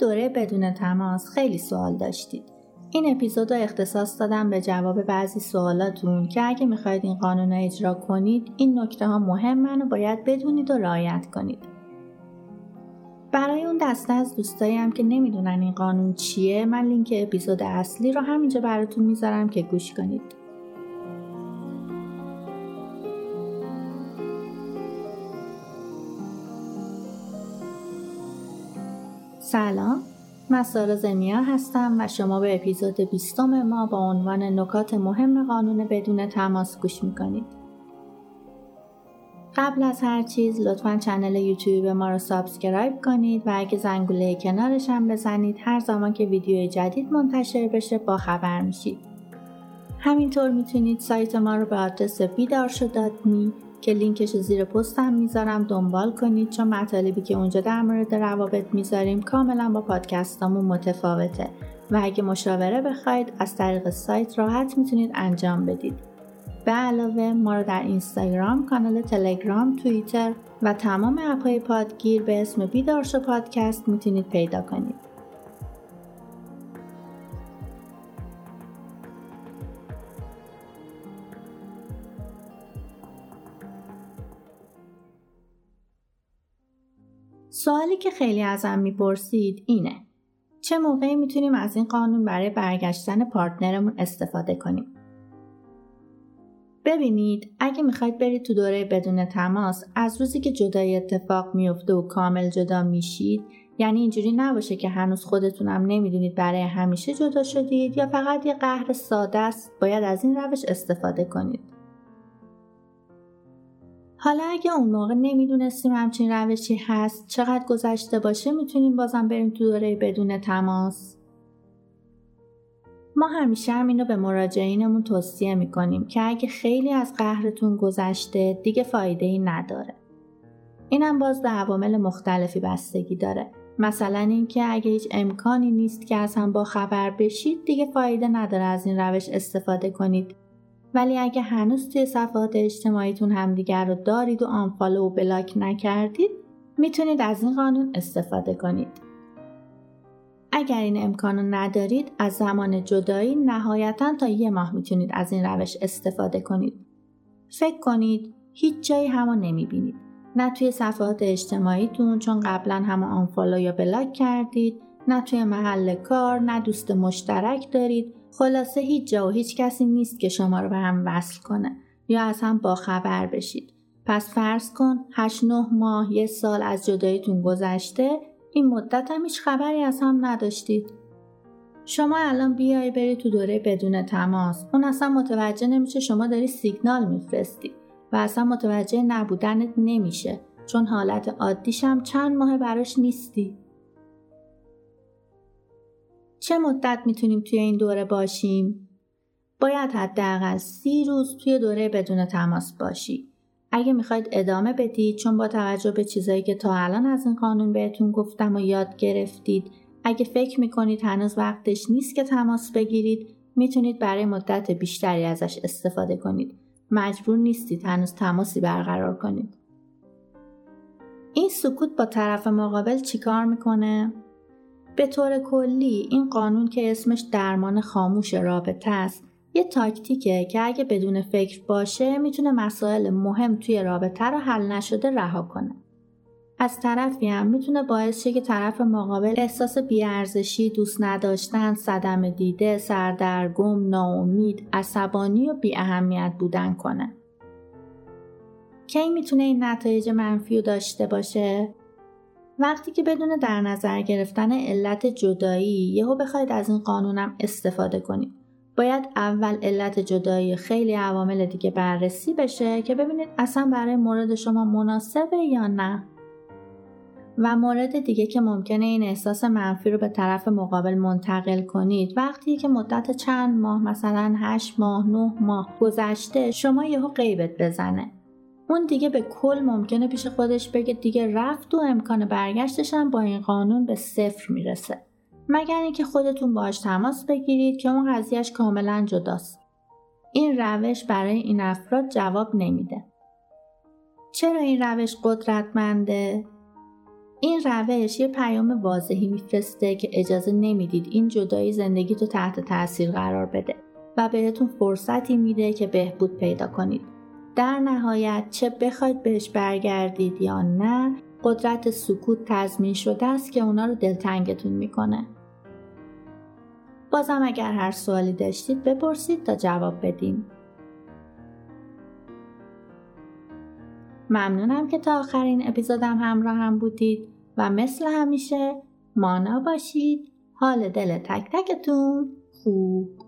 دوره بدون تماس خیلی سوال داشتید. این اپیزود رو اختصاص دادم به جواب بعضی سوالاتون که اگه می‌خواید این قانون رو اجرا کنید این نکته ها مهمن و باید بدونید و رعایت کنید. برای اون دسته از دوستایی هم که نمی‌دونن این قانون چیه من لینک اپیزود اصلی رو همینجا براتون می‌ذارم که گوش کنید. سلام من سارا زمیا هستم و شما به اپیزود بیستم ما با عنوان نکات مهم قانون بدون تماس گوش می‌کنید. قبل از هر چیز لطفا channel یوتیوب ما رو subscribe کنید و اگه زنگوله کنارش هم بزنید هر زمان که ویدیو جدید منتشر بشه با خبر میشید. همینطور می‌تونید سایت ما رو به آدرس بیدار می که لینکش زیر پستم می‌ذارم دنبال کنید چون مطالبی که اونجا در مورد روابط می‌ذاریم کاملا با پادکستامون متفاوته و اگه مشاوره بخواید از طریق سایت راحت می‌تونید انجام بدید. به علاوه ما رو در اینستاگرام، کانال تلگرام، توییتر و تمام اپهای پادگیر به اسم بیدارش پادکست می‌تونید پیدا کنید. سوالی که خیلی ازم می‌پرسید اینه. چه موقعی می‌تونیم از این قانون برای برگشتن پارتنرمون استفاده کنیم؟ ببینید اگه می‌خواید برید تو دوره بدون تماس از روزی که جدایی اتفاق میفته و کامل جدا میشید یعنی اینجوری نباشه که هنوز خودتونم نمی‌دونید برای همیشه جدا شدید یا فقط یه قهر ساده است باید از این روش استفاده کنید. حالا اگه اون موقع نمی‌دونستیم همچین روشی هست چقدر گذشته باشه می‌تونیم بازم بریم تو دوره بدون تماس. ما همیشه هم اینو به مراجعینمون توصیه می‌کنیم که اگه خیلی از قهرتون گذشته دیگه فایده ای نداره. اینم باز به عوامل مختلفی بستگی داره. مثلا اینکه اگه هیچ امکانی نیست که از هم با خبر بشید دیگه فایده نداره از این روش استفاده کنید. ولی اگه هنوز توی صفحات اجتماعیتون همدیگر رو دارید و آنفالو و بلاک نکردید می‌تونید از این قانون استفاده کنید. اگر این امکانو ندارید از زمان جدایی نهایتا تا یه ماه می‌تونید از این روش استفاده کنید. فکر کنید هیچ جایی همو نمی‌بینید. نه توی صفحات اجتماعیتون چون قبلا همه آنفالو یا بلاک کردید نه توی محل کار نه دوست مشترک دارید خلاصه هیچ جا و هیچ کسی نیست که شما رو به هم وصل کنه یا از هم باخبر بشید. پس فرض کن 8 9 ماه یه سال از جداییتون گذشته این مدت هم هیچ خبری از هم نداشتید. شما الان بیای بری تو دوره بدون تماس اون اصلا متوجه نمیشه شما داری سیگنال میفرستی و اصلا متوجه نبودنت نمیشه چون حالت عادیش چند ماه براش نیستی. چه مدت می‌تونیم توی این دوره باشیم؟ باید حداقل سی روز توی دوره بدون تماس باشی. اگه می‌خواید ادامه بدید چون با توجه به چیزایی که تا الان از این قانون بهتون گفتم و یاد گرفتید اگه فکر می‌کنید هنوز وقتش نیست که تماس بگیرید می‌تونید برای مدت بیشتری ازش استفاده کنید. مجبور نیستید هنوز تماسی برقرار کنید. این سکوت با طرف مقابل چیکار می‌کنه؟ به طور کلی این قانون که اسمش درمان خاموش رابطه است یه تاکتیکه که اگه بدون فکر باشه می‌تونه مسائل مهم توی رابطه رو حل نشده رها کنه. از طرفی هم می‌تونه باعث شه که طرف مقابل احساس بیارزشی، دوست نداشتن، صدم دیده، سردرگم، ناامید، عصبانی و بی اهمیت بودن کنه. کی می‌تونه این نتایج منفی رو داشته باشه؟ وقتی که بدون در نظر گرفتن علت جدایی یهو بخواید از این قانونم استفاده کنید. باید اول علت جدایی خیلی عوامل دیگه بررسی بشه که ببینید اصلا برای مورد شما مناسبه یا نه. و مورد دیگه که ممکنه این احساس منفی رو به طرف مقابل منتقل کنید. وقتی که مدت چند ماه مثلا 8 ماه 9 ماه گذشته شما یهو غیبت بزنه. اون دیگه به کل ممکنه پیش خودش بگه دیگه رفت و امکان برگشتش هم با این قانون به صفر می‌رسه. مگر اینکه خودتون باهاش تماس بگیرید که اون قضیهش کاملا جداست. این روش برای این افراد جواب نمیده. چرا این روش قدرتمنده؟ این روش یه پیام واضحی میفرسته که اجازه نمی‌دید این جدایی زندگی تو تحت تاثیر قرار بده و بهتون فرصتی میده که بهبود پیدا کنید. در نهایت چه بخواید بهش برگردید یا نه قدرت سکوت تضمین شده است که اونا رو دلتنگتون می‌کنه. بازم اگر هر سوالی داشتید بپرسید تا جواب بدیم. ممنونم که تا آخرین اپیزودم همراه هم بودید و مثل همیشه مانا باشید حال دل تک تکتون خوب